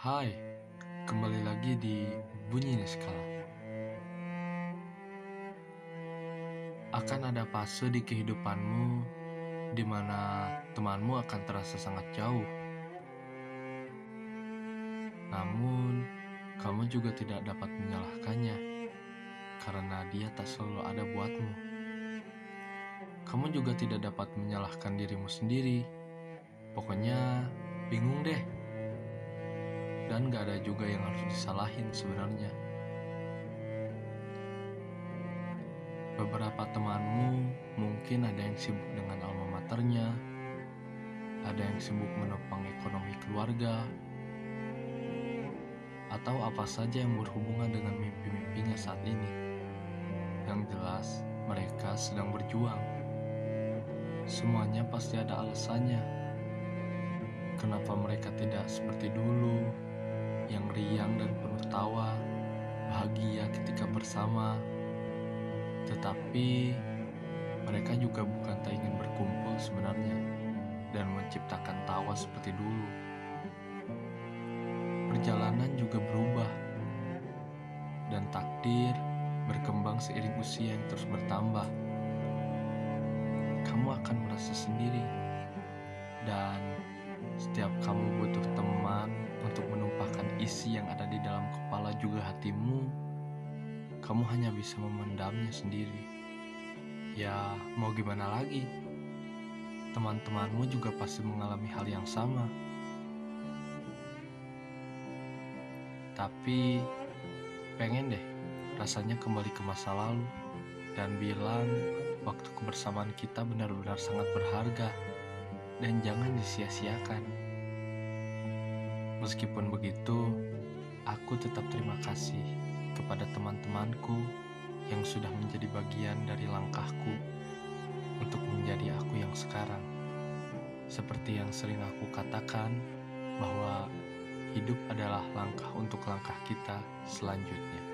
Hai, kembali lagi di Bunyi Niskala. Akan ada fase di kehidupanmu di mana temanmu akan terasa sangat jauh. Namun, kamu juga tidak dapat menyalahkannya karena dia tak selalu ada buatmu. Kamu juga tidak dapat menyalahkan dirimu sendiri. Pokoknya, bingung deh dan gak ada juga yang harus disalahin sebenarnya. Beberapa temanmu mungkin ada yang sibuk dengan alma maternya, ada yang sibuk menopang ekonomi keluarga, atau apa saja yang berhubungan dengan mimpi-mimpinya saat ini. Yang jelas, mereka sedang berjuang. Semuanya pasti ada alasannya. Kenapa mereka tidak seperti dulu, yang riang dan penuh tawa, bahagia ketika bersama. Tetapi mereka juga bukan tak ingin berkumpul sebenarnya dan menciptakan tawa seperti dulu. Perjalanan juga berubah dan takdir berkembang seiring usia yang terus bertambah. Kamu akan merasa sendiri dan setiap kamu hatimu, kamu hanya bisa memendamnya sendiri. Ya, mau gimana lagi? Teman-temanmu juga pasti mengalami hal yang sama. Tapi, pengen deh rasanya kembali ke masa lalu dan bilang waktu kebersamaan kita benar-benar sangat berharga dan jangan disia-siakan. Meskipun begitu, aku tetap terima kasih kepada teman-temanku yang sudah menjadi bagian dari langkahku untuk menjadi aku yang sekarang. Seperti yang sering aku katakan, bahwa hidup adalah langkah untuk langkah kita selanjutnya.